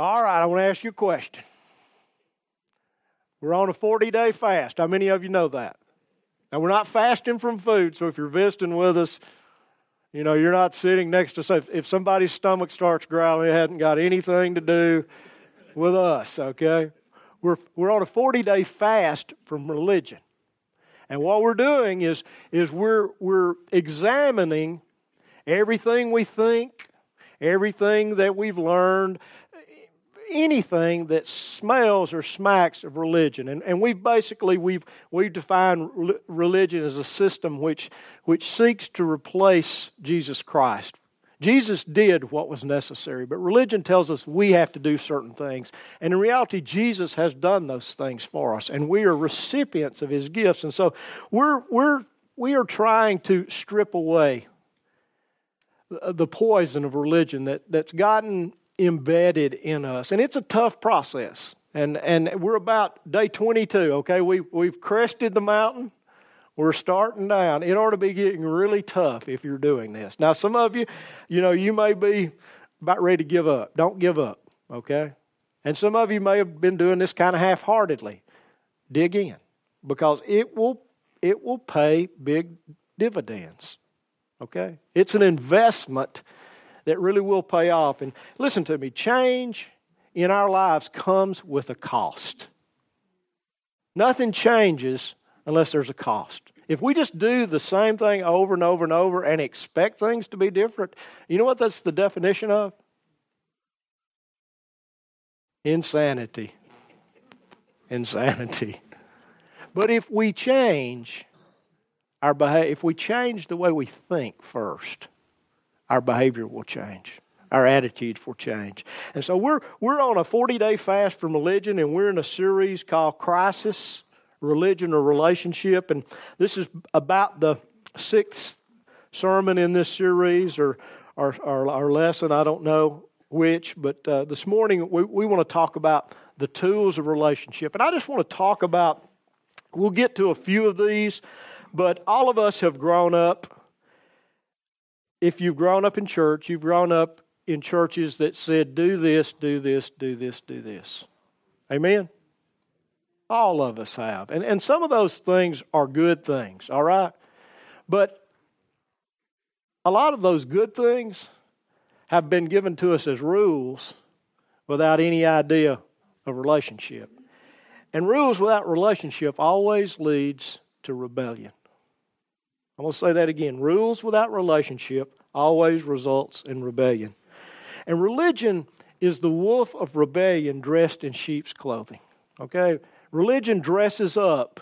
All right, I want to ask you a question. We're on a 40 day fast. How many of you know that? Now, we're not fasting from food, so if you're visiting with us, you know, you're not sitting next to, so if somebody's stomach starts growling, it hasn't got anything to do with us, okay? We're, we're on a 40 day fast from religion. And what we're doing is, is we're, we're examining everything we think, everything that we've learned, anything that smells or smacks of religion. And, and we've basically, we've, we've defined religion as a system which, which seeks to replace Jesus Christ. Jesus did what was necessary, but religion tells us we have to do certain things. And in reality, Jesus has done those things for us, and we are recipients of his gifts. And so we're, we're, we are trying to strip away the poison of religion that, that's gotten embedded in us. And it's a tough process. And, and we're about day 22, okay? We, we've crested the mountain. We're starting down. It ought to be getting really tough if you're doing this. Now, some of you, you know, you may be about ready to give up. Don't give up, okay? And some of you may have been doing this kind of half heartedly. Dig in because it will, it will pay big dividends, okay? It's an investment that really will pay off. And listen to me change in our lives comes with a cost. Nothing changes unless there's a cost. If we just do the same thing over and over and over and expect things to be different, you know what that's the definition of? Insanity. Insanity. But if we change our behavior, if we change the way we think first, our behavior will change. Our attitudes will change. And so we're, we're on a 40 day fast from religion, and we're in a series called Crisis Religion or Relationship. And this is about the sixth sermon in this series or, or, or lesson. I don't know which, but uh, this morning we, we want to talk about the tools of relationship. And I just want to talk about, we'll get to a few of these, but all of us have grown up if you've grown up in church, you've grown up in churches that said, do this, do this, do this, do this. Amen? All of us have. And, and some of those things are good things, all right? But a lot of those good things have been given to us as rules without any idea of relationship. And rules without relationship always leads to rebellion. I'm going to say that again. Rules without relationship always results in rebellion. And religion is the wolf of rebellion dressed in sheep's clothing. Okay? Religion dresses up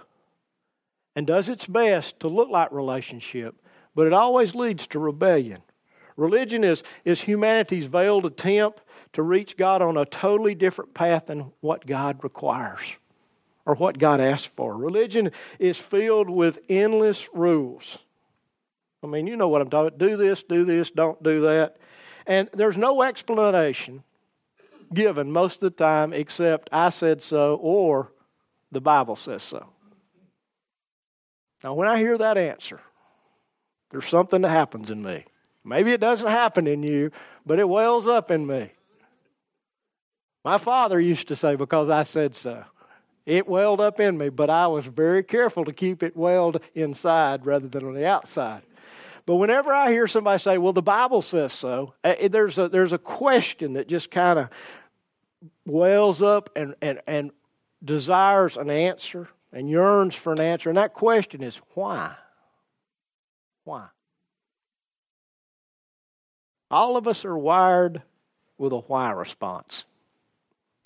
and does its best to look like relationship, but it always leads to rebellion. Religion is, is humanity's veiled attempt to reach God on a totally different path than what God requires or what God asks for. Religion is filled with endless rules. I mean, you know what I'm talking about. Do this, do this, don't do that. And there's no explanation given most of the time except I said so or the Bible says so. Now, when I hear that answer, there's something that happens in me. Maybe it doesn't happen in you, but it wells up in me. My father used to say, because I said so. It welled up in me, but I was very careful to keep it welled inside rather than on the outside. But whenever I hear somebody say, well, the Bible says so, eh, there's a, there's a question that just kind of wells up and, and, and desires an answer and yearns for an answer. And that question is why? Why? All of us are wired with a why response.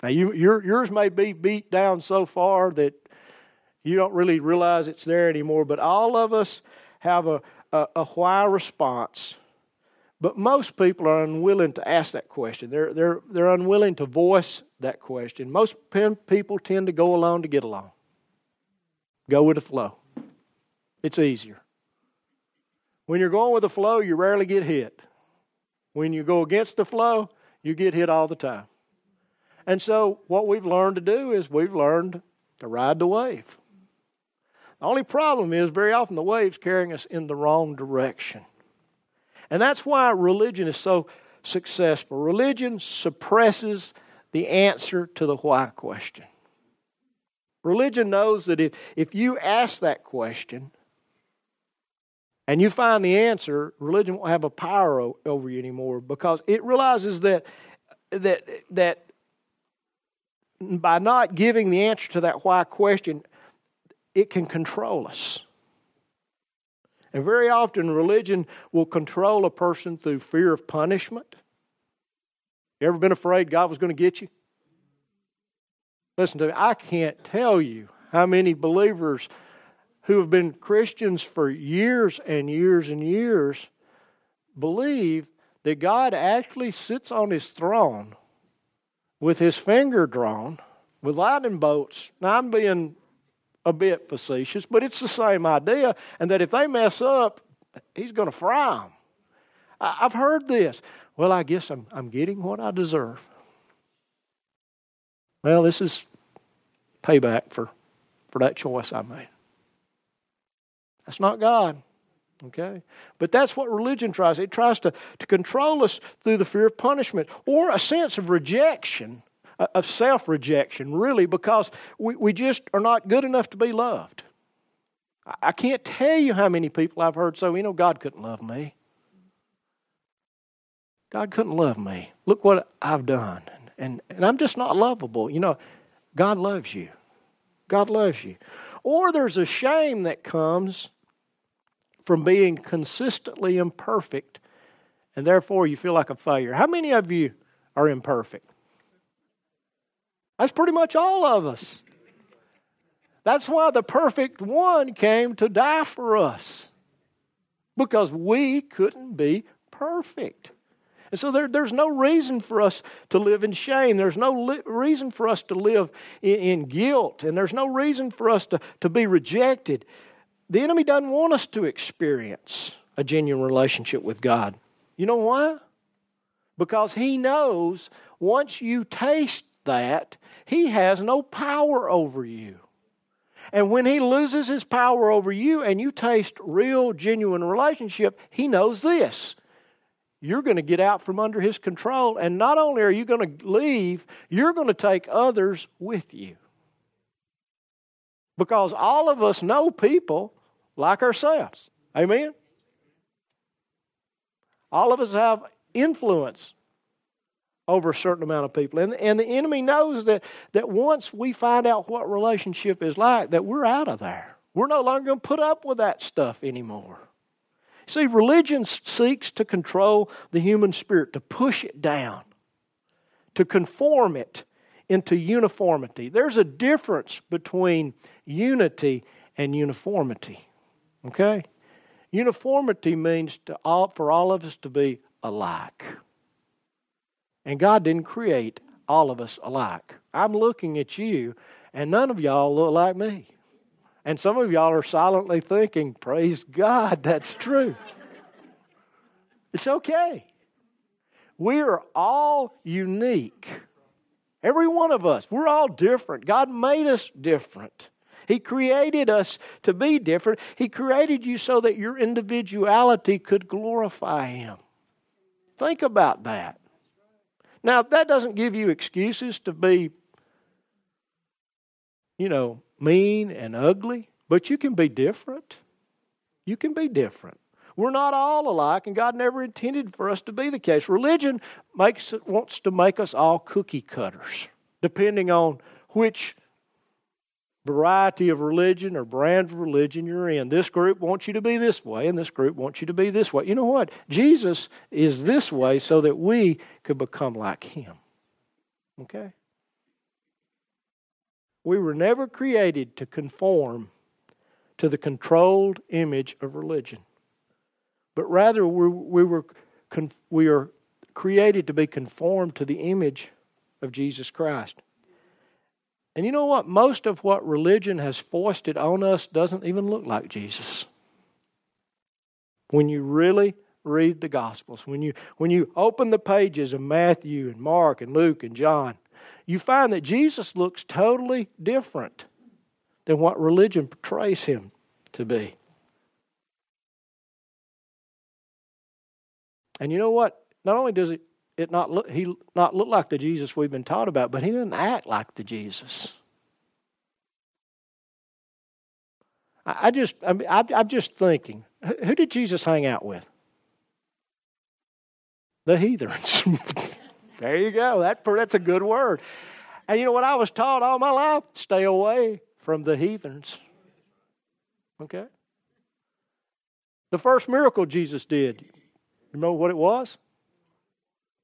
Now, you, your, yours may be beat down so far that you don't really realize it's there anymore, but all of us have a, a, a why response. But most people are unwilling to ask that question. They're, they're, they're unwilling to voice that question. Most people tend to go along to get along, go with the flow. It's easier. When you're going with the flow, you rarely get hit. When you go against the flow, you get hit all the time. And so, what we've learned to do is we've learned to ride the wave. The only problem is very often the wave's carrying us in the wrong direction. And that's why religion is so successful. Religion suppresses the answer to the why question. Religion knows that if, if you ask that question and you find the answer, religion won't have a power over you anymore because it realizes that that that by not giving the answer to that why question, it can control us. And very often, religion will control a person through fear of punishment. You ever been afraid God was going to get you? Listen to me, I can't tell you how many believers who have been Christians for years and years and years believe that God actually sits on his throne with his finger drawn with lightning bolts. Now, I'm being a bit facetious, but it's the same idea, and that if they mess up, he's going to fry them. I've heard this. Well, I guess I'm, I'm getting what I deserve. Well, this is payback for, for that choice I made. That's not God. Okay? But that's what religion tries. It tries to, to control us through the fear of punishment or a sense of rejection, of self rejection, really, because we, we just are not good enough to be loved. I can't tell you how many people I've heard say, you know, God couldn't love me. God couldn't love me. Look what I've done. And, and I'm just not lovable. You know, God loves you. God loves you. Or there's a shame that comes from being consistently imperfect, and therefore you feel like a failure. How many of you are imperfect? That's pretty much all of us. That's why the perfect one came to die for us, because we couldn't be perfect. And so there, there's no reason for us to live in shame. There's no li- reason for us to live in, in guilt. And there's no reason for us to, to be rejected. The enemy doesn't want us to experience a genuine relationship with God. You know why? Because he knows once you taste that, he has no power over you. And when he loses his power over you and you taste real, genuine relationship, he knows this you're going to get out from under his control. And not only are you going to leave, you're going to take others with you. Because all of us know people like ourselves. Amen? All of us have influence over a certain amount of people. And, and the enemy knows that, that once we find out what relationship is like, that we're out of there. We're no longer going to put up with that stuff anymore. See, religion seeks to control the human spirit, to push it down, to conform it into uniformity. There's a difference between unity and uniformity. Okay? Uniformity means all, for all of us to be alike. And God didn't create all of us alike. I'm looking at you, and none of y'all look like me. And some of y'all are silently thinking, Praise God, that's true. it's okay. We're all unique. Every one of us. We're all different. God made us different. He created us to be different. He created you so that your individuality could glorify Him. Think about that. Now, that doesn't give you excuses to be, you know, mean and ugly, but you can be different. You can be different. We're not all alike, and God never intended for us to be the case. Religion makes wants to make us all cookie cutters, depending on which variety of religion or brand of religion you're in. This group wants you to be this way, and this group wants you to be this way. You know what? Jesus is this way so that we could become like Him. Okay? We were never created to conform to the controlled image of religion, but rather we, we, were, we are created to be conformed to the image of Jesus Christ. And you know what? Most of what religion has foisted on us doesn't even look like Jesus. When you really read the Gospels, when you, when you open the pages of Matthew and Mark and Luke and John, you find that Jesus looks totally different than what religion portrays him to be. And you know what? Not only does it it not look, he not look like the Jesus we've been taught about, but he didn't act like the Jesus. I, I just, I mean, I, I'm just thinking, who did Jesus hang out with? The heathens. there you go. That, that's a good word. And you know what I was taught all my life? Stay away from the heathens. Okay? The first miracle Jesus did, you know what it was?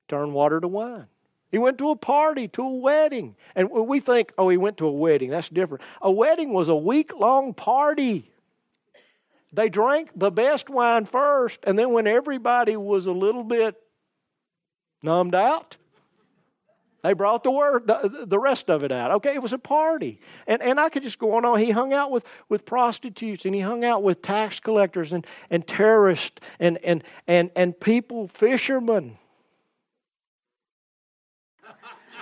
Turn water to wine. He went to a party, to a wedding. And we think, oh, he went to a wedding. That's different. A wedding was a week long party. They drank the best wine first, and then when everybody was a little bit numbed out, they brought the word, the, the rest of it out. Okay, it was a party. And, and I could just go on and on. He hung out with, with prostitutes and he hung out with tax collectors and, and terrorists and, and, and, and people, fishermen.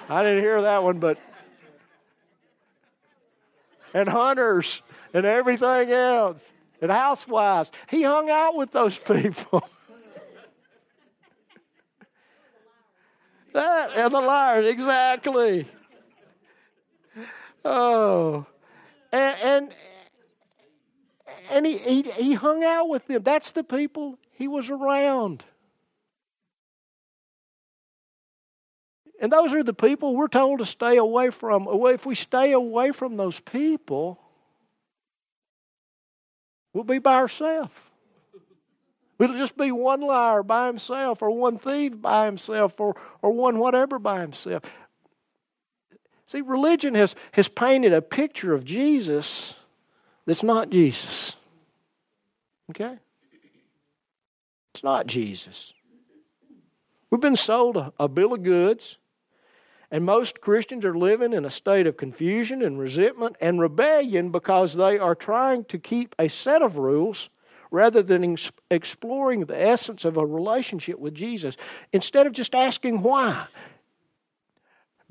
I didn't hear that one, but. And hunters and everything else and housewives. He hung out with those people. that and the liars, exactly. Oh, and and, and he, he he hung out with them. That's the people he was around. And those are the people we're told to stay away from. If we stay away from those people, we'll be by ourselves. It'll just be one liar by himself, or one thief by himself, or, or one whatever by himself. See, religion has, has painted a picture of Jesus that's not Jesus. Okay? It's not Jesus. We've been sold a, a bill of goods and most Christians are living in a state of confusion and resentment and rebellion because they are trying to keep a set of rules rather than exploring the essence of a relationship with Jesus instead of just asking why.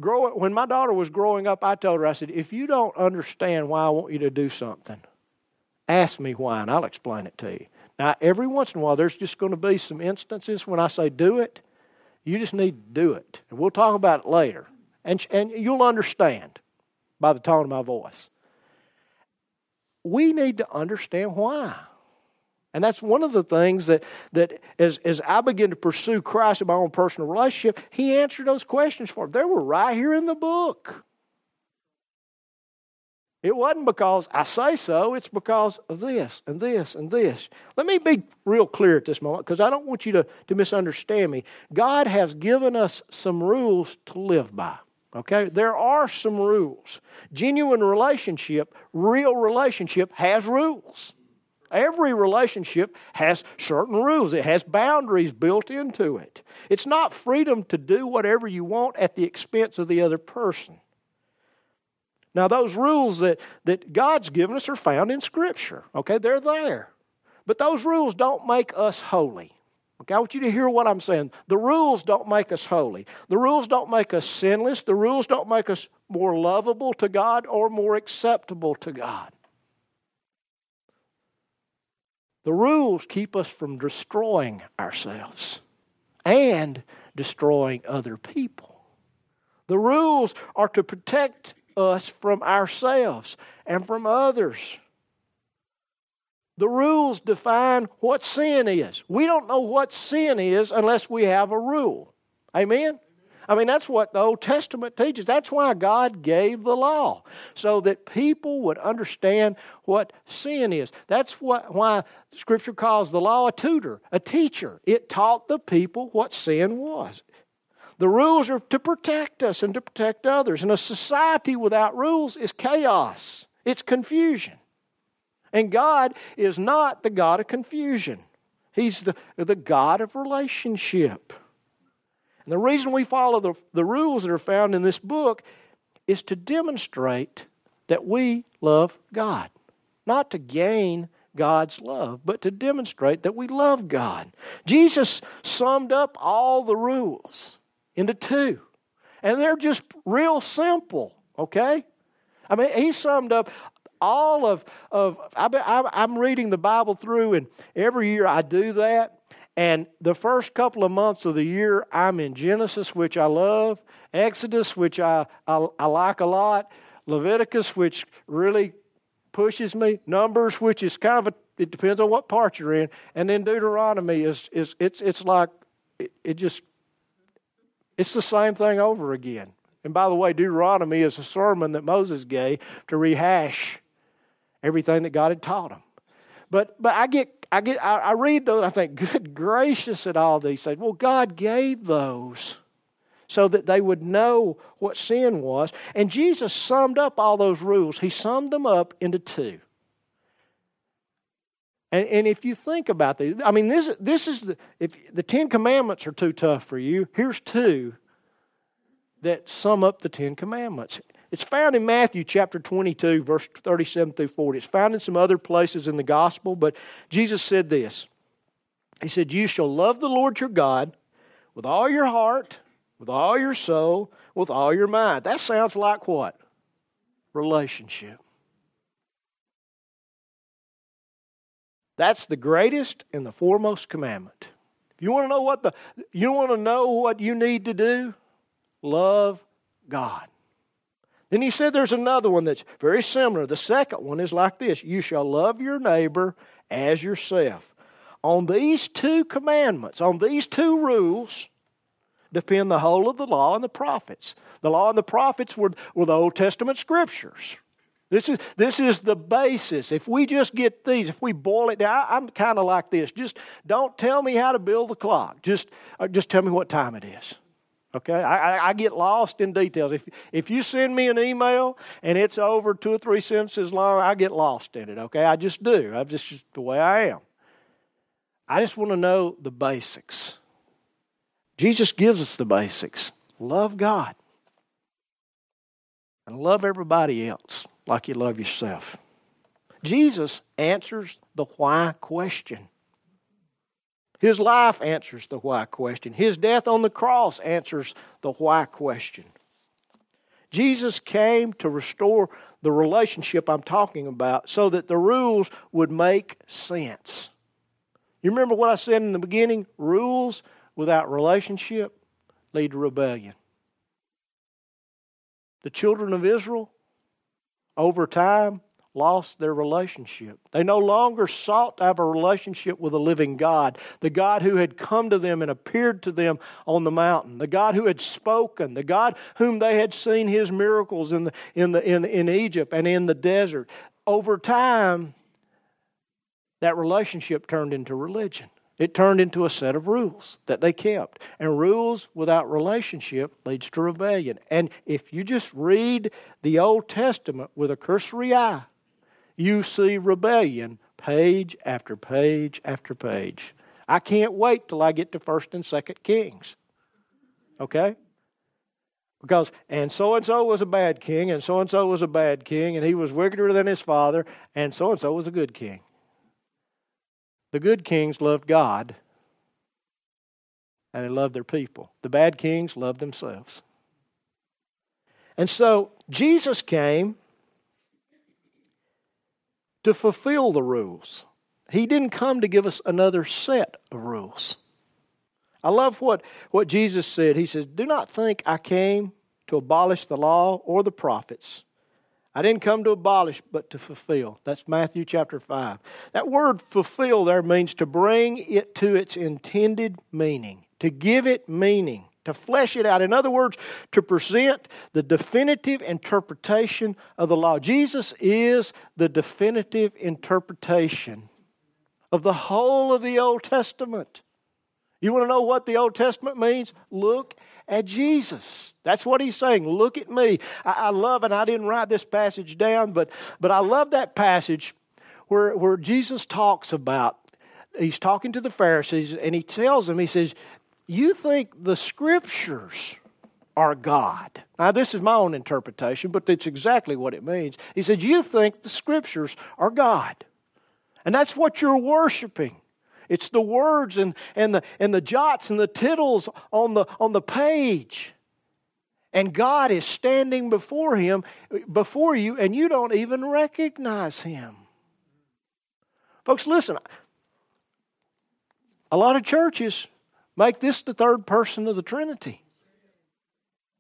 Grow, when my daughter was growing up, I told her, I said, if you don't understand why I want you to do something, ask me why and I'll explain it to you. Now, every once in a while, there's just going to be some instances when I say do it, you just need to do it. And we'll talk about it later. And, and you'll understand by the tone of my voice. We need to understand why. And that's one of the things that, that as, as I begin to pursue Christ in my own personal relationship, He answered those questions for me. They were right here in the book. It wasn't because I say so, it's because of this and this and this. Let me be real clear at this moment because I don't want you to, to misunderstand me. God has given us some rules to live by. Okay? There are some rules. Genuine relationship, real relationship, has rules. Every relationship has certain rules, it has boundaries built into it. It's not freedom to do whatever you want at the expense of the other person. Now, those rules that, that God's given us are found in Scripture. Okay, they're there. But those rules don't make us holy. Okay, I want you to hear what I'm saying. The rules don't make us holy. The rules don't make us sinless. The rules don't make us more lovable to God or more acceptable to God. The rules keep us from destroying ourselves and destroying other people. The rules are to protect us from ourselves and from others. The rules define what sin is. We don't know what sin is unless we have a rule. Amen? I mean, that's what the Old Testament teaches. That's why God gave the law, so that people would understand what sin is. That's what, why Scripture calls the law a tutor, a teacher. It taught the people what sin was. The rules are to protect us and to protect others. And a society without rules is chaos, it's confusion. And God is not the God of confusion, He's the, the God of relationship. And the reason we follow the, the rules that are found in this book is to demonstrate that we love God, not to gain God's love, but to demonstrate that we love God. Jesus summed up all the rules into two, and they're just real simple, okay? I mean, he summed up all of, of I, am reading the Bible through, and every year I do that. And the first couple of months of the year, I'm in Genesis, which I love, Exodus, which I, I, I like a lot, Leviticus, which really pushes me, Numbers, which is kind of a, it depends on what part you're in, and then Deuteronomy is, is it's, it's like, it, it just, it's the same thing over again. And by the way, Deuteronomy is a sermon that Moses gave to rehash everything that God had taught him. But but I get I get I, I read those. I think, good gracious at all these things. Well, God gave those so that they would know what sin was. And Jesus summed up all those rules. He summed them up into two. And, and if you think about these, I mean, this this is the if the Ten Commandments are too tough for you. Here's two that sum up the Ten Commandments. It's found in Matthew chapter 22, verse 37 through 40. It's found in some other places in the gospel, but Jesus said this He said, You shall love the Lord your God with all your heart, with all your soul, with all your mind. That sounds like what? Relationship. That's the greatest and the foremost commandment. If you want to know what the you want to know what you need to do, love God. Then he said there's another one that's very similar. The second one is like this You shall love your neighbor as yourself. On these two commandments, on these two rules, depend the whole of the law and the prophets. The law and the prophets were, were the Old Testament scriptures. This is, this is the basis. If we just get these, if we boil it down, I, am kind of like this. Just don't tell me how to build the clock. Just, uh, just tell me what time it is. Okay, I, I, get lost in details. If if you send me an email and it's over two or three sentences long, I get lost in it. Okay, I just do. I'm just, just the way I am. I just want to know the basics. Jesus gives us the basics. Love God and love everybody else like you love yourself. Jesus answers the why question. His life answers the why question. His death on the cross answers the why question. Jesus came to restore the relationship I'm talking about so that the rules would make sense. You remember what I said in the beginning? Rules without relationship lead to rebellion. The children of Israel, over time, lost their relationship. They no longer sought to have a relationship with a living God, the God who had come to them and appeared to them on the mountain, the God who had spoken, the God whom they had seen his miracles in, the, in, the, in, in Egypt and in the desert. Over time, that relationship turned into religion. It turned into a set of rules that they kept. And rules without relationship leads to rebellion. And if you just read the Old Testament with a cursory eye, you see rebellion page after page after page. I can't wait till I get to 1st and 2nd Kings. Okay? Because, and so and so was a bad king, and so and so was a bad king, and he was wickeder than his father, and so and so was a good king. The good kings loved God, and they loved their people. The bad kings loved themselves. And so Jesus came to fulfill the rules. He didn't come to give us another set of rules. I love what, what Jesus said. He says, Do not think I came to abolish the law or the prophets. I didn't come to abolish, but to fulfill. That's Matthew chapter 5. That word fulfill there means to bring it to its intended meaning, to give it meaning to flesh it out. In other words, to present the definitive interpretation of the law. Jesus is the definitive interpretation of the whole of the Old Testament. You want to know what the Old Testament means? Look at Jesus. That's what he's saying. Look at me. I, I love, and I didn't write this passage down, but, but I love that passage where, where Jesus talks about he's talking to the Pharisees and he tells them, he says, you think the scriptures are God. Now, this is my own interpretation, but it's exactly what it means. He said, You think the scriptures are God. And that's what you're worshiping. It's the words and, and, the, and the jots and the tittles on the, on the page. And God is standing before him, before you, and you don't even recognize him. Folks, listen, A lot of churches make this the third person of the Trinity.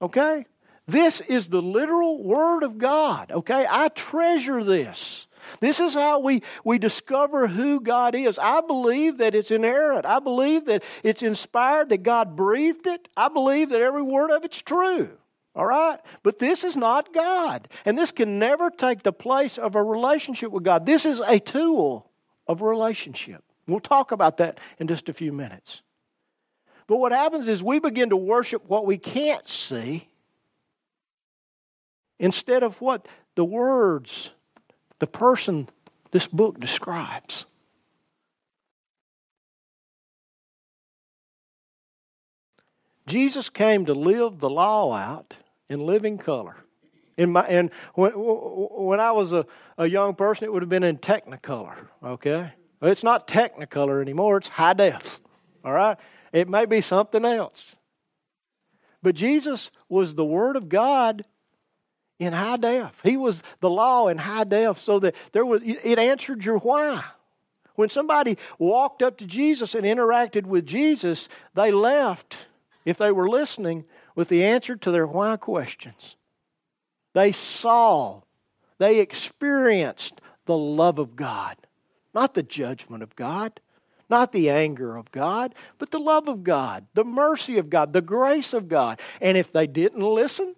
Okay? This is the literal Word of God. Okay? I treasure this. This is how we, we discover who God is. I believe that it's inerrant. I believe that it's inspired, that God breathed it. I believe that every word of it's true. All right? But this is not God. And this can never take the place of a relationship with God. This is a tool of relationship. We'll talk about that in just a few minutes. But what happens is we begin to worship what we can't see instead of what the words, the person this book describes. Jesus came to live the law out in living color. In my, and when, when I was a, a young person, it would have been in Technicolor, okay? It's not Technicolor anymore, it's high def, all right? It may be something else. But Jesus was the Word of God in high def. He was the law in high def so that there was it answered your why. When somebody walked up to Jesus and interacted with Jesus, they left, if they were listening, with the answer to their why questions. They saw, they experienced the love of God, not the judgment of God, not the anger of God, but the love of God, the mercy of God, the grace of God. And if they didn't listen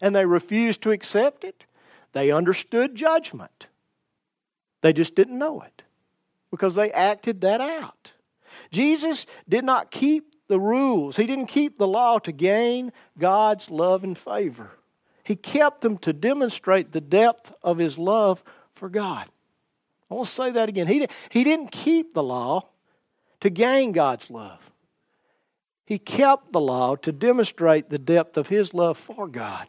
and they refused to accept it, they understood judgment. They just didn't know it because they acted that out. Jesus did not keep the rules. He didn't keep the law to gain God's love and favor. He kept them to demonstrate the depth of his love for God. I want to say that again. He, he didn't keep the law to gain God's love. He kept the law to demonstrate the depth of his love for God.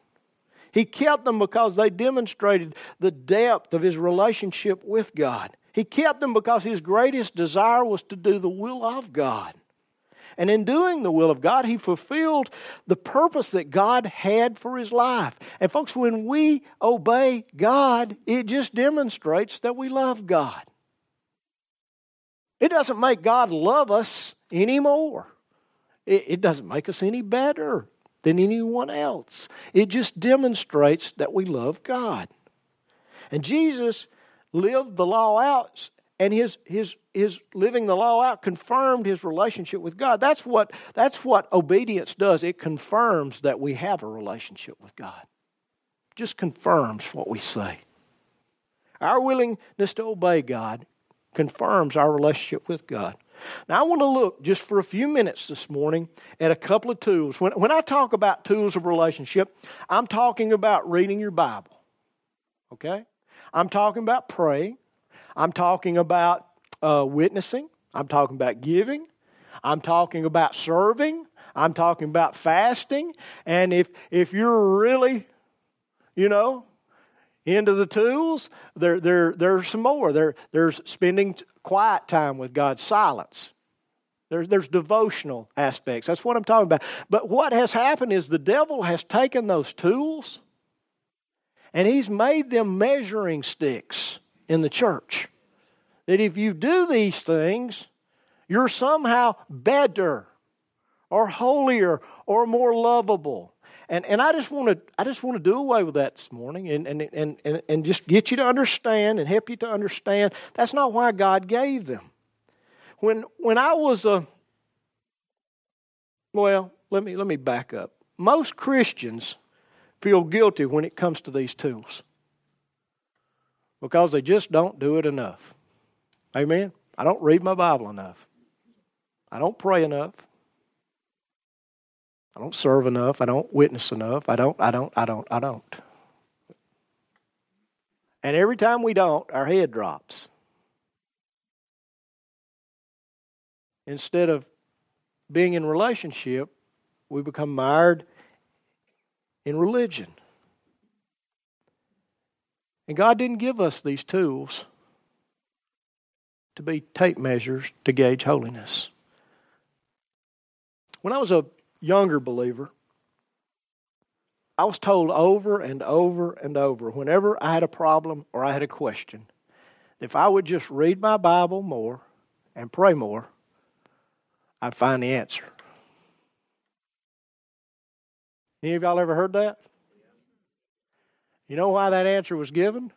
He kept them because they demonstrated the depth of his relationship with God. He kept them because his greatest desire was to do the will of God. And in doing the will of God, he fulfilled the purpose that God had for his life. And folks, when we obey God, it just demonstrates that we love God. It doesn't make God love us anymore. It, doesn't make us any better than anyone else. It just demonstrates that we love God. And Jesus lived the law out and his, his, his living the law out confirmed his relationship with God. That's what, that's what obedience does. It confirms that we have a relationship with God. Just confirms what we say. Our willingness to obey God confirms our relationship with God. Now, I want to look just for a few minutes this morning at a couple of tools. When, when I talk about tools of relationship, I'm talking about reading your Bible. Okay? I'm talking about praying. I'm talking about uh, witnessing. I'm talking about giving. I'm talking about serving. I'm talking about fasting. And if, if you're really, you know, into the tools, there, there, there's some more. There, there's spending quiet time with God, silence. There's, there's devotional aspects. That's what I'm talking about. But what has happened is the devil has taken those tools and he's made them measuring sticks in the church. That if you do these things, you're somehow better or holier or more lovable. And, and I just want to I just want to do away with that this morning and, and, and, and, and just get you to understand and help you to understand that's not why God gave them. When when I was a well, let me let me back up. Most Christians feel guilty when it comes to these tools because they just don't do it enough. Amen? I don't read my Bible enough. I don't pray enough. I don't serve enough. I don't witness enough. I don't, I don't, I don't, I don't. And every time we don't, our head drops. Instead of being in relationship, we become mired in religion. And God didn't give us these tools to be tape measures to gauge holiness. When I was a younger believer, I was told over and over and over, whenever I had a problem or I had a question, if I would just read my Bible more and pray more, I'd find the answer. Any of y'all ever heard that? You know why that answer was given?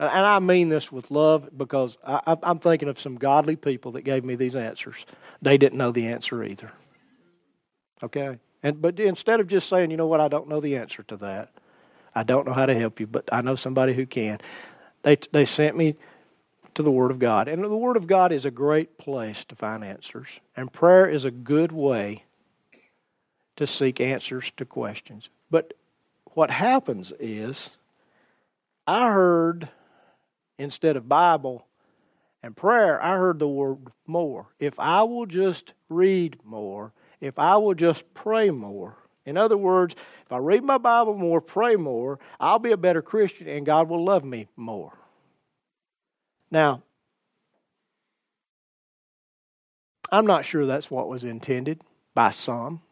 Uh, and I mean this with love because I, am thinking of some godly people that gave me these answers. They didn't know the answer either. Okay? And, but instead of just saying, you know what, I don't know the answer to that, I don't know how to help you, but I know somebody who can, they, they sent me to the Word of God. And the Word of God is a great place to find answers. And prayer is a good way to seek answers to questions. But what happens is, I heard instead of Bible and prayer, I heard the word more. If I will just read more, if I will just pray more, in other words, if I read my Bible more, pray more, I'll be a better Christian and God will love me more. Now, I'm not sure that's what was intended by some,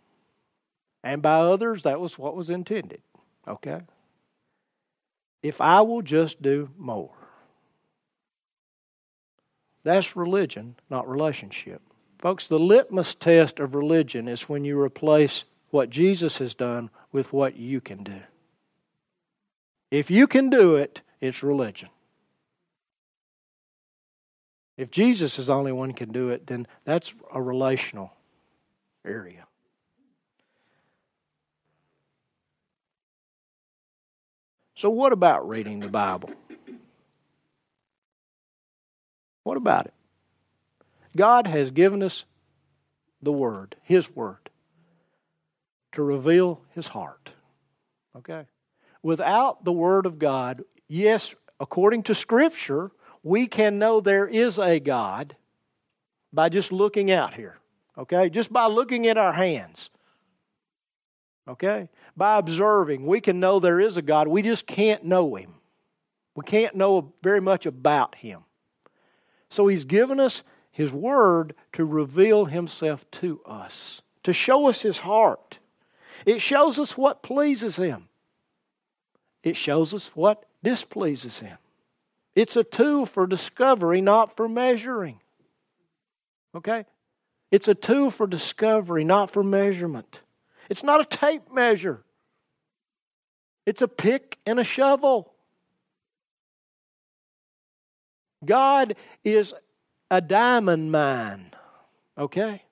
and by others, that was what was intended. Okay? If I will just do more. That's religion, not relationship. Folks, the litmus test of religion is when you replace what Jesus has done with what you can do. If you can do it, it's religion. If Jesus is the only one can do it, then that's a relational area. So, what about reading the Bible? What about it? God has given us the Word, His Word, to reveal His heart. Okay? Without the Word of God, yes, according to Scripture, we can know there is a God by just looking out here. Okay? Just by looking at our hands. Okay? By observing, we can know there is a God. We just can't know Him. We can't know very much about Him. So He's given us His Word to reveal Himself to us, to show us His heart. It shows us what pleases Him, it shows us what displeases Him. It's a tool for discovery, not for measuring. Okay? It's a tool for discovery, not for measurement. It's not a tape measure, it's a pick and a shovel. God is a diamond mine, okay?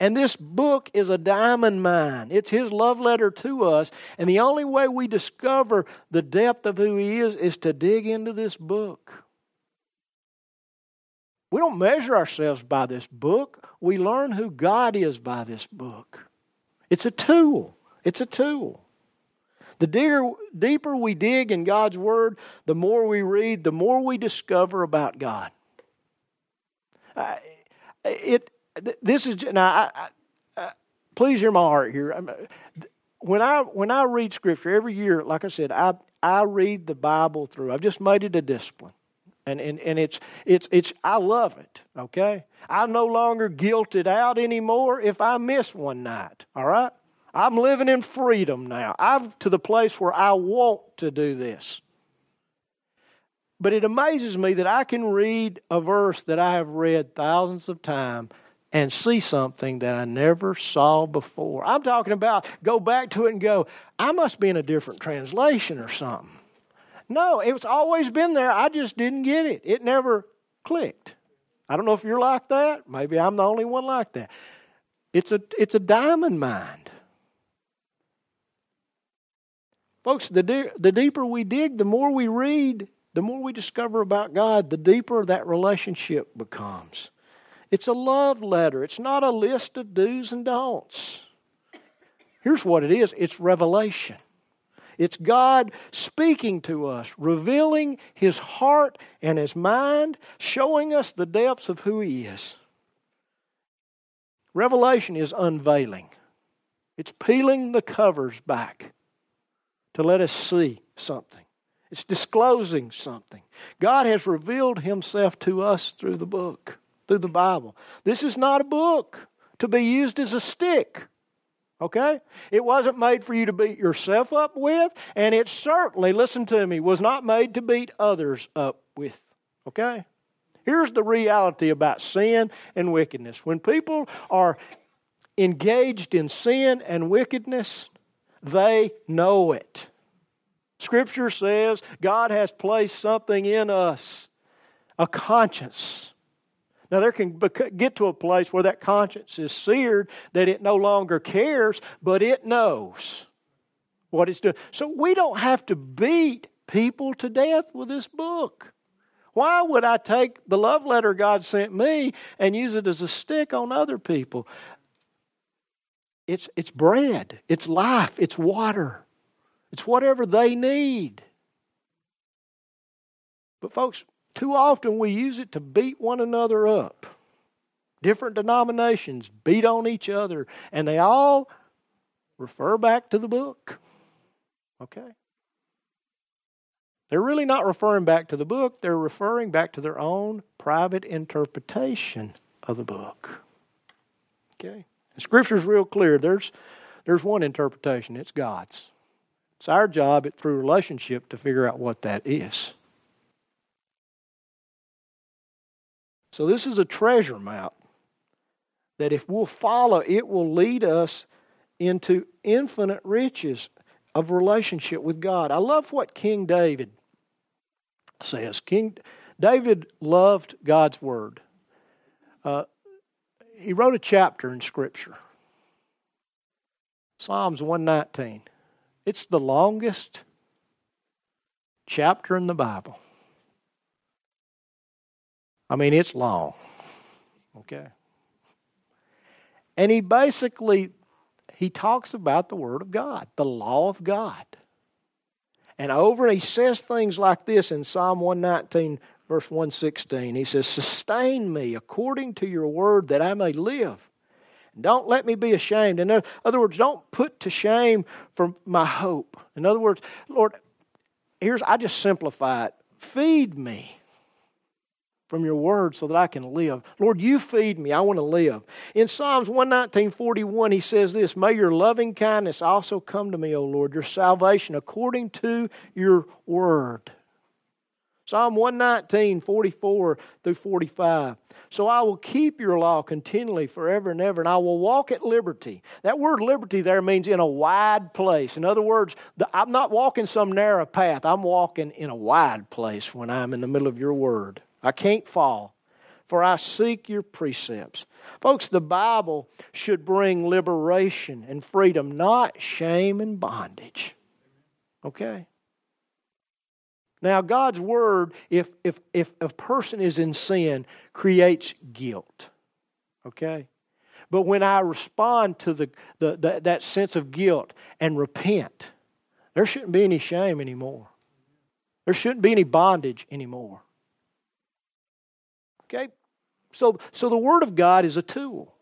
And this book is a diamond mine. It's His love letter to us. And the only way we discover the depth of who He is is to dig into this book. We don't measure ourselves by this book, we learn who God is by this book. It's a tool. It's a tool. The digger, deeper we dig in God's Word, the more we read, the more we discover about God. It, this is now. I, I, please hear my heart here. When I when I read Scripture every year, like I said, I I read the Bible through. I've just made it a discipline, and and and it's it's it's. I love it. Okay, I'm no longer guilted out anymore if I miss one night. All right. I'm living in freedom now. I'm to the place where I want to do this. But it amazes me that I can read a verse that I have read thousands of times and see something that I never saw before. I'm talking about go back to it and go, I must be in a different translation or something. No, it's always been there. I just didn't get it. It never clicked. I don't know if you're like that. Maybe I'm the only one like that. It's a, it's a diamond mine. Folks, the, de- the deeper we dig, the more we read, the more we discover about God, the deeper that relationship becomes. It's a love letter, it's not a list of do's and don'ts. Here's what it is it's revelation. It's God speaking to us, revealing His heart and His mind, showing us the depths of who He is. Revelation is unveiling, it's peeling the covers back to let us see something. It's disclosing something. God has revealed Himself to us through the book, through the Bible. This is not a book to be used as a stick. Okay? It wasn't made for you to beat yourself up with, and it certainly, listen to me, was not made to beat others up with. Okay? Here's the reality about sin and wickedness. When people are engaged in sin and wickedness, they know it. Scripture says God has placed something in us, a conscience. Now, there can get to a place where that conscience is seared, that it no longer cares, but it knows what it's doing. So we don't have to beat people to death with this book. Why would I take the love letter God sent me and use it as a stick on other people? It's, it's bread, it's life, it's water, it's whatever they need. But, folks, too often we use it to beat one another up. Different denominations beat on each other, and they all refer back to the book. Okay? They're really not referring back to the book, they're referring back to their own private interpretation of the book. Okay? Scripture is real clear. There's, there's one interpretation, it's God's. It's our job through relationship to figure out what that is. So, this is a treasure map that if we'll follow, it will lead us into infinite riches of relationship with God. I love what King David says. King David loved God's Word. Uh, he wrote a chapter in Scripture. Psalms 119. It's the longest chapter in the Bible. I mean, it's long. Okay? And he basically he talks about the word of God, the law of God. And over he says things like this in Psalm 119 verse 116. He says, Sustain me according to your word that I may live. Don't let me be ashamed. In other words, don't put to shame from my hope. In other words, Lord, here's I just simplify it. Feed me from your word so that I can live. Lord, you feed me. I want to live. In Psalms 119:41 he says this, "May your loving kindness also come to me, O Lord, your salvation according to your word." Psalm 119, 44 through 45. So I will keep your law continually forever and ever, and I will walk at liberty. That word liberty there means in a wide place. In other words, I'm not walking some narrow path, I'm walking in a wide place when I'm in the middle of your word. I can't fall, for I seek your precepts. Folks, the Bible should bring liberation and freedom, not shame and bondage. Okay? Now, God's word, if, if, if a person is in sin, creates guilt. Okay? But when I respond to the, the, the, that sense of guilt and repent, there shouldn't be any shame anymore. There shouldn't be any bondage anymore. Okay? So, so the Word of God is a tool.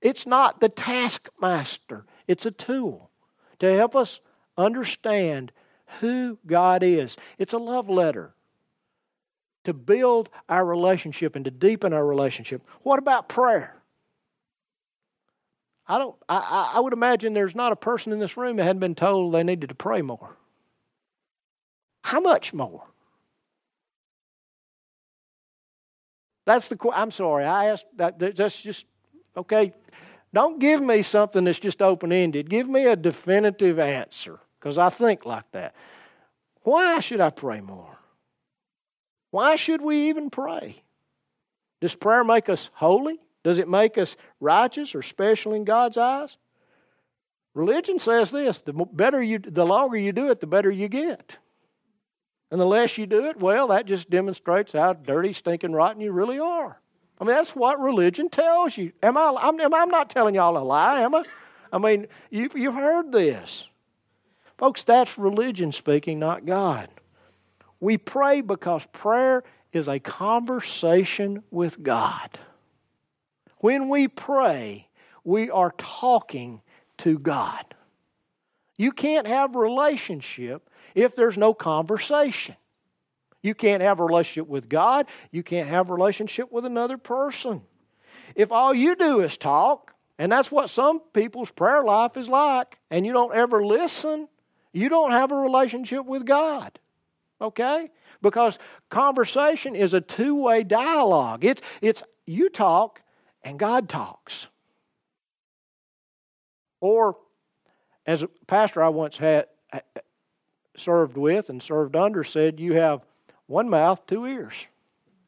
It's not the taskmaster, it's a tool to help us understand who God is. It's a love letter to build our relationship and to deepen our relationship. What about prayer? I don't. I, I would imagine there's not a person in this room that hadn't been told they needed to pray more. How much more? That's the. I'm sorry. I asked. That, that's just okay. Don't give me something that's just open ended. Give me a definitive answer because I think like that. Why should I pray more? Why should we even pray? Does prayer make us holy? Does it make us righteous or special in God's eyes? Religion says this: the better you, the longer you do it, the better you get. And the less you do it, well, that just demonstrates how dirty, stinking, rotten you really are. I mean, that's what religion tells you. Am I? I'm, I'm not telling y'all a lie, am I? I mean, you've, you've heard this. Folks, that's religion speaking, not God. We pray because prayer is a conversation with God. When we pray, we are talking to God. You can't have relationship if there's no conversation. You can't have a relationship with God. You can't have a relationship with another person. If all you do is talk, and that's what some people's prayer life is like, and you don't ever listen, you don't have a relationship with God. Okay? Because conversation is a two way dialogue. It's, it's you talk and God talks. Or, as a pastor I once had served with and served under said, you have one mouth, two ears.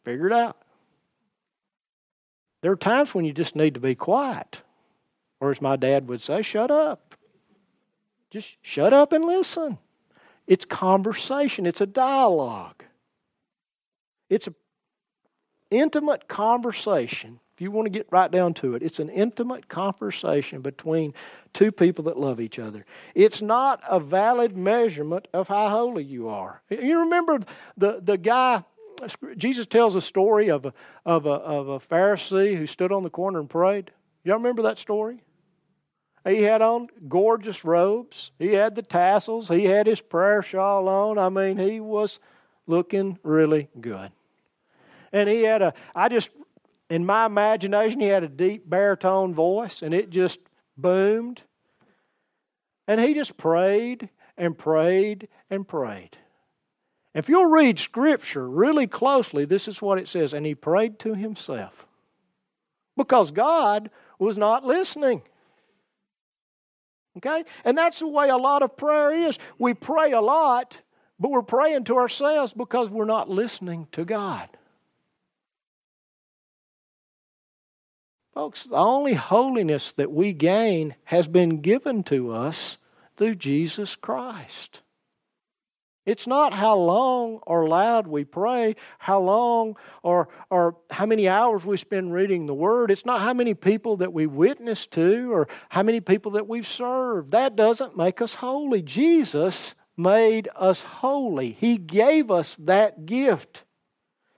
Figure it out. There are times when you just need to be quiet. Or as my dad would say, shut up. Just shut up and listen. It's conversation, it's a dialogue. It's an intimate conversation. If you want to get right down to it, it's an intimate conversation between two people that love each other. It's not a valid measurement of how holy you are. You remember the, the guy Jesus tells a story of a, of, a, of a Pharisee who stood on the corner and prayed. Y'all remember that story? He had on gorgeous robes. He had the tassels. He had his prayer shawl on. I mean, he was looking really good. And he had a, I just, in my imagination, he had a deep baritone voice and it just boomed. And he just prayed and prayed and prayed. If you'll read Scripture really closely, this is what it says. And he prayed to himself because God was not listening. Okay? And that's the way a lot of prayer is. We pray a lot, but we're praying to ourselves because we're not listening to God. Folks, the only holiness that we gain has been given to us through Jesus Christ. It's not how long or loud we pray, how long or, or how many hours we spend reading the Word. It's not how many people that we witness to or how many people that we've served. That doesn't make us holy. Jesus made us holy, He gave us that gift.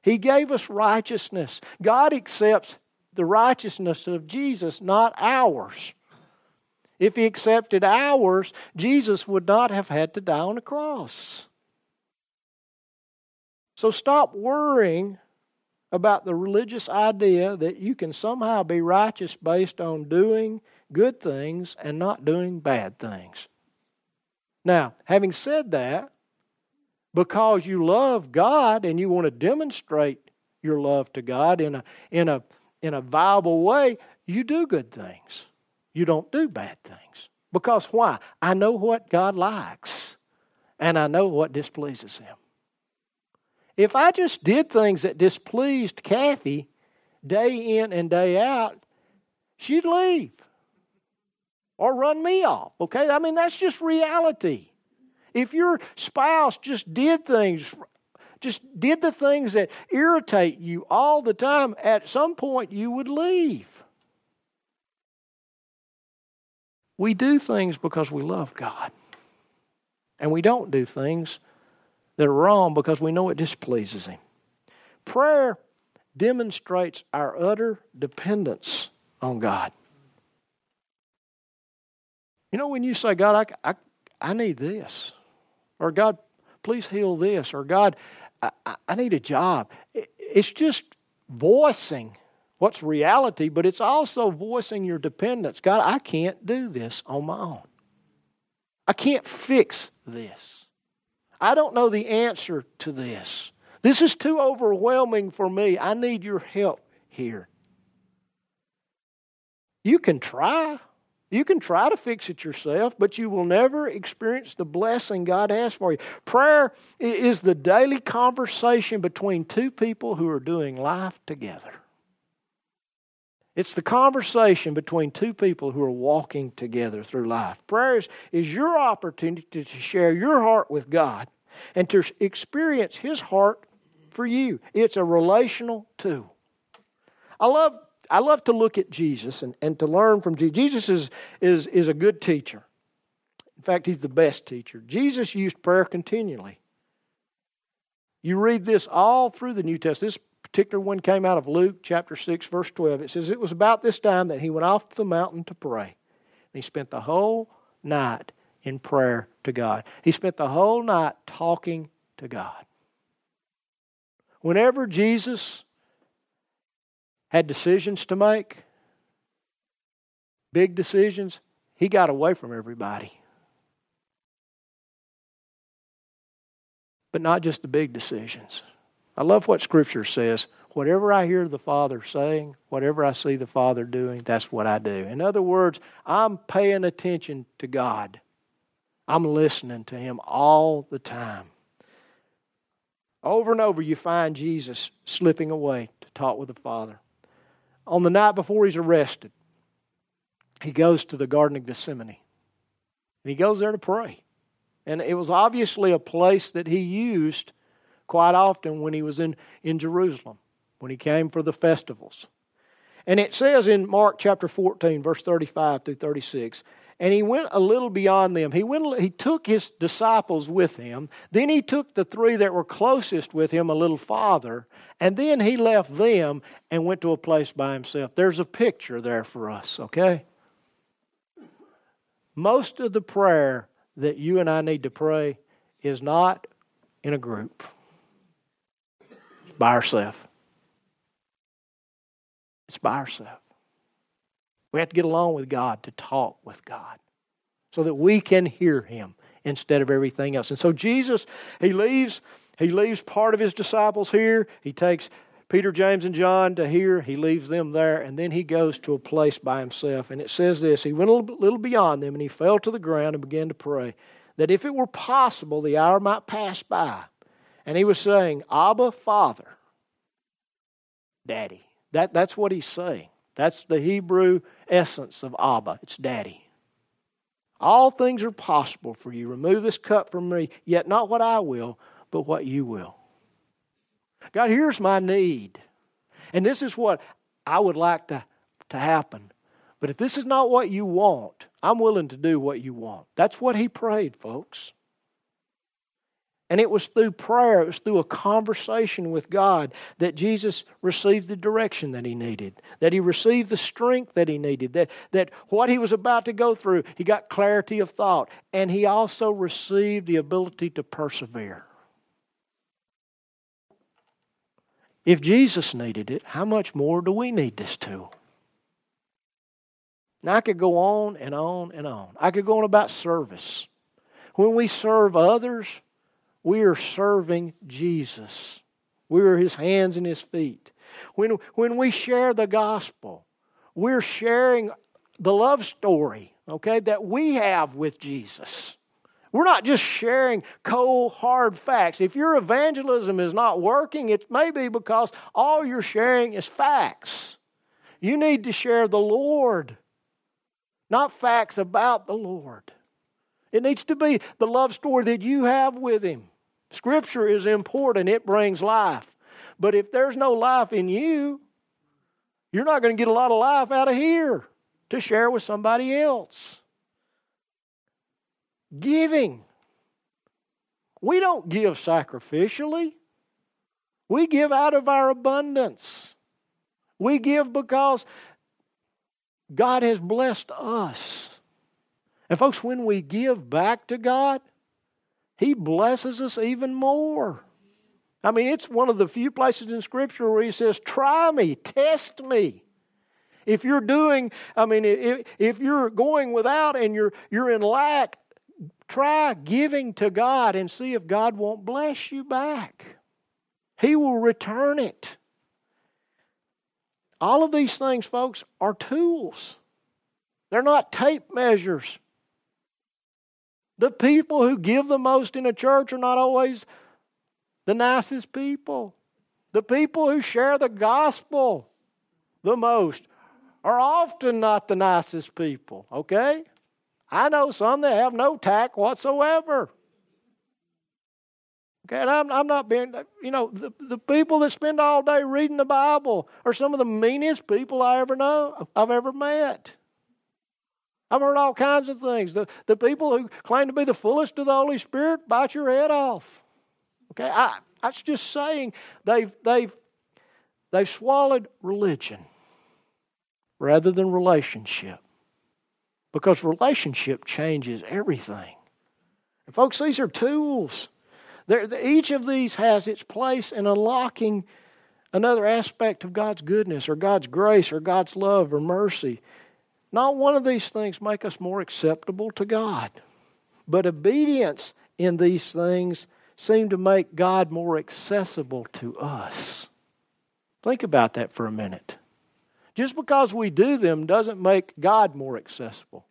He gave us righteousness. God accepts the righteousness of Jesus, not ours. If He accepted ours, Jesus would not have had to die on the cross. So stop worrying about the religious idea that you can somehow be righteous based on doing good things and not doing bad things. Now, having said that, because you love God and you want to demonstrate your love to God in a, in a, in a viable way, you do good things. You don't do bad things. Because why? I know what God likes, and I know what displeases Him. If I just did things that displeased Kathy day in and day out, she'd leave or run me off. Okay? I mean, that's just reality. If your spouse just did things, just did the things that irritate you all the time, at some point you would leave. We do things because we love God. And we don't do things that are wrong because we know it displeases Him. Prayer demonstrates our utter dependence on God. You know, when you say, God, I, I, I need this, or God, please heal this, or God, I, I need a job, it's just voicing what's reality, but it's also voicing your dependence. God, I can't do this on my own. I can't fix this. I don't know the answer to this. This is too overwhelming for me. I need your help here. You can try. You can try to fix it yourself, but you will never experience the blessing God has for you. Prayer is the daily conversation between two people who are doing life together. It's the conversation between two people who are walking together through life. Prayer is, is your opportunity to share your heart with God and to experience His heart for you. It's a relational tool. I love, I love to look at Jesus and, and to learn from Jesus. Jesus is, is, is a good teacher. In fact, He's the best teacher. Jesus used prayer continually. You read this all through the New Testament. This particular one came out of Luke chapter 6, verse 12. It says, It was about this time that he went off the mountain to pray. And he spent the whole night in prayer to God. He spent the whole night talking to God. Whenever Jesus had decisions to make, big decisions, he got away from everybody. but not just the big decisions. I love what Scripture says. Whatever I hear the Father saying, whatever I see the Father doing, that's what I do. In other words, I'm paying attention to God. I'm listening to Him all the time. Over and over, you find Jesus slipping away to talk with the Father. On the night before he's arrested, he goes to the Garden of Gethsemane. And he goes there to pray. And it was obviously a place that he used quite often when he was in, in Jerusalem, when he came for the festivals. And it says in Mark chapter 14, verse 35 through 36, and he went a little beyond them. He, went, he took his disciples with him. Then he took the three that were closest with him a little farther. And then he left them and went to a place by himself. There's a picture there for us, okay? Most of the prayer that you and I need to pray is not in a group, by ourselves. It's by ourselves. We have to get along with God to talk with God so that we can hear Him instead of everything else. And so Jesus, He leaves, He leaves part of His disciples here. He takes Peter, James, and John to here. He leaves them there, and then he goes to a place by himself. And it says this He went a little, little beyond them, and he fell to the ground and began to pray that if it were possible, the hour might pass by. And he was saying, Abba, Father, Daddy. That, that's what he's saying. That's the Hebrew essence of Abba. It's Daddy. All things are possible for you. Remove this cup from me, yet not what I will, but what you will. God, here's my need. And this is what I would like to, to happen. But if this is not what you want, I'm willing to do what you want. That's what he prayed, folks. And it was through prayer, it was through a conversation with God that Jesus received the direction that he needed, that he received the strength that he needed, that, that what he was about to go through, he got clarity of thought, and he also received the ability to persevere. If Jesus needed it, how much more do we need this tool? Now, I could go on and on and on. I could go on about service. When we serve others, we are serving Jesus. We are his hands and his feet. When, when we share the gospel, we're sharing the love story, okay, that we have with Jesus. We're not just sharing cold, hard facts. If your evangelism is not working, it may be because all you're sharing is facts. You need to share the Lord, not facts about the Lord. It needs to be the love story that you have with Him. Scripture is important, it brings life. But if there's no life in you, you're not going to get a lot of life out of here to share with somebody else. Giving. We don't give sacrificially. We give out of our abundance. We give because God has blessed us. And, folks, when we give back to God, he blesses us even more. I mean, it's one of the few places in Scripture where He says, Try me, test me. If you're doing, I mean, if, if you're going without and you're, you're in lack, try giving to God and see if God won't bless you back. He will return it. All of these things, folks, are tools. They're not tape measures. The people who give the most in a church are not always the nicest people. The people who share the gospel the most are often not the nicest people, okay? I know some that have no tact whatsoever. Okay, and I'm, I'm not being, you know, the, the people that spend all day reading the Bible are some of the meanest people I ever know, I've ever met. I've heard all kinds of things. The, the people who claim to be the fullest of the Holy Spirit bite your head off. Okay, I, that's just saying they've, they've, they've swallowed religion rather than relationship. Because relationship changes everything. And folks, these are tools. They're, each of these has its place in unlocking another aspect of God's goodness or God's grace or God's love or mercy. Not one of these things make us more acceptable to God. But obedience in these things seem to make God more accessible to us. Think about that for a minute. Just because we do them doesn't make God more accessible,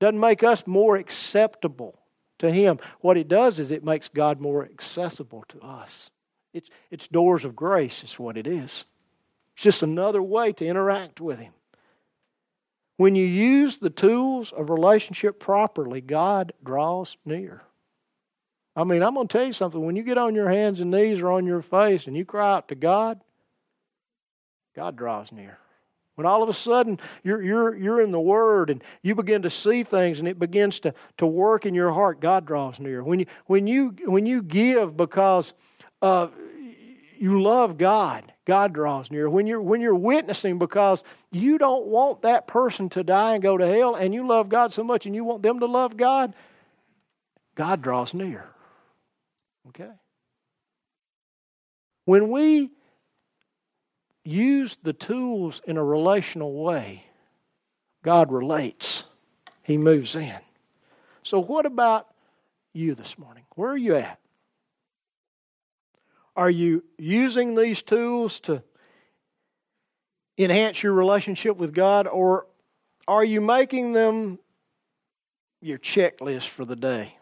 doesn't make us more acceptable to Him. What it does is it makes God more accessible to us. It's, it's doors of grace, is what it is. It's just another way to interact with Him. When you use the tools of relationship properly, God draws near. I mean, I'm going to tell you something. When you get on your hands and knees or on your face and you cry out to God, God draws near. When all of a sudden you're, you're, you're in the Word and you begin to see things and it begins to, to work in your heart, God draws near. When you, when you, when you give because uh, you love God, God draws near. When you're, when you're witnessing because you don't want that person to die and go to hell and you love God so much and you want them to love God, God draws near. Okay? When we use the tools in a relational way, God relates. He moves in. So, what about you this morning? Where are you at? Are you using these tools to enhance your relationship with God, or are you making them your checklist for the day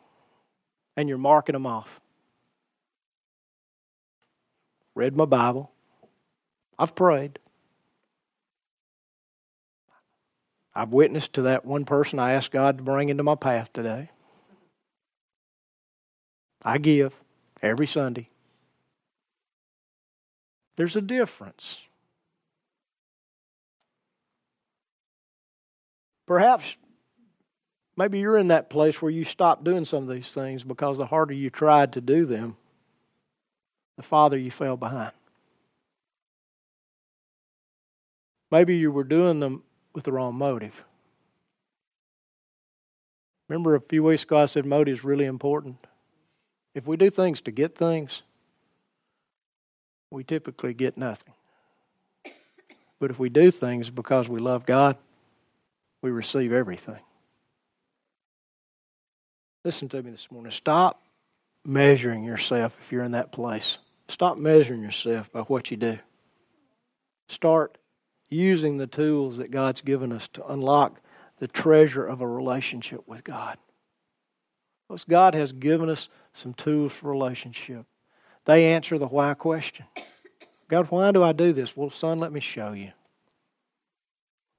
and you're marking them off? read my Bible. I've prayed. I've witnessed to that one person I asked God to bring into my path today. I give every Sunday. There's a difference. Perhaps maybe you're in that place where you stop doing some of these things because the harder you tried to do them, the farther you fell behind. Maybe you were doing them with the wrong motive. Remember a few weeks ago I said motive is really important. If we do things to get things, we typically get nothing. But if we do things because we love God, we receive everything. Listen to me this morning. Stop measuring yourself if you're in that place. Stop measuring yourself by what you do. Start using the tools that God's given us to unlock the treasure of a relationship with God. Because God has given us some tools for relationship. They answer the why question. God, why do I do this? Well, son, let me show you.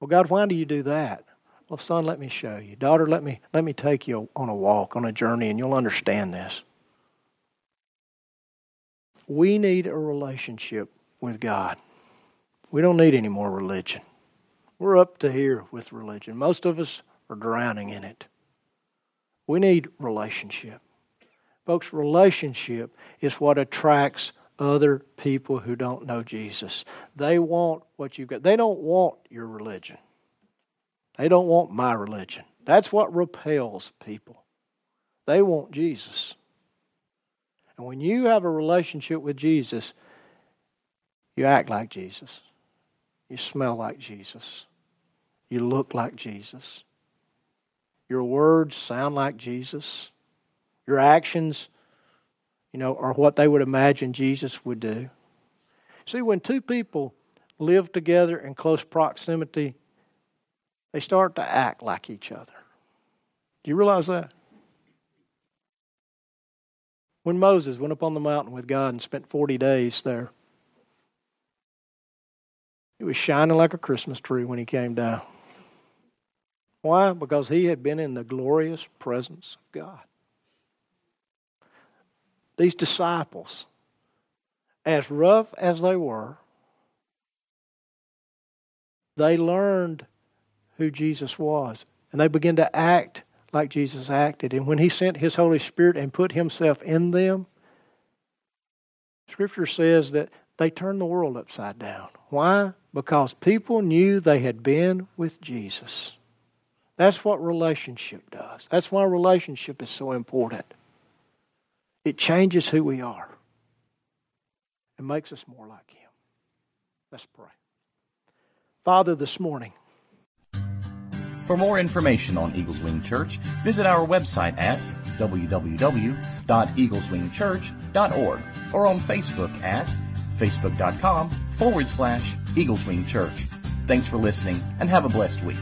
Well, God, why do you do that? Well, son, let me show you. Daughter, let me let me take you on a walk, on a journey, and you'll understand this. We need a relationship with God. We don't need any more religion. We're up to here with religion. Most of us are drowning in it. We need relationship. Folks, relationship is what attracts other people who don't know Jesus. They want what you've got. They don't want your religion. They don't want my religion. That's what repels people. They want Jesus. And when you have a relationship with Jesus, you act like Jesus. You smell like Jesus. You look like Jesus. Your words sound like Jesus. Your actions, you know, are what they would imagine Jesus would do. See, when two people live together in close proximity, they start to act like each other. Do you realize that? When Moses went up on the mountain with God and spent 40 days there, he was shining like a Christmas tree when he came down. Why? Because he had been in the glorious presence of God. These disciples, as rough as they were, they learned who Jesus was. And they began to act like Jesus acted. And when He sent His Holy Spirit and put Himself in them, Scripture says that they turned the world upside down. Why? Because people knew they had been with Jesus. That's what relationship does. That's why relationship is so important. It changes who we are and makes us more like Him. Let's pray. Father, this morning, for more information on Eagles Wing Church, visit our website at www.eagleswingchurch.org or on Facebook at facebook.com forward slash Eagleswing Church. Thanks for listening and have a blessed week.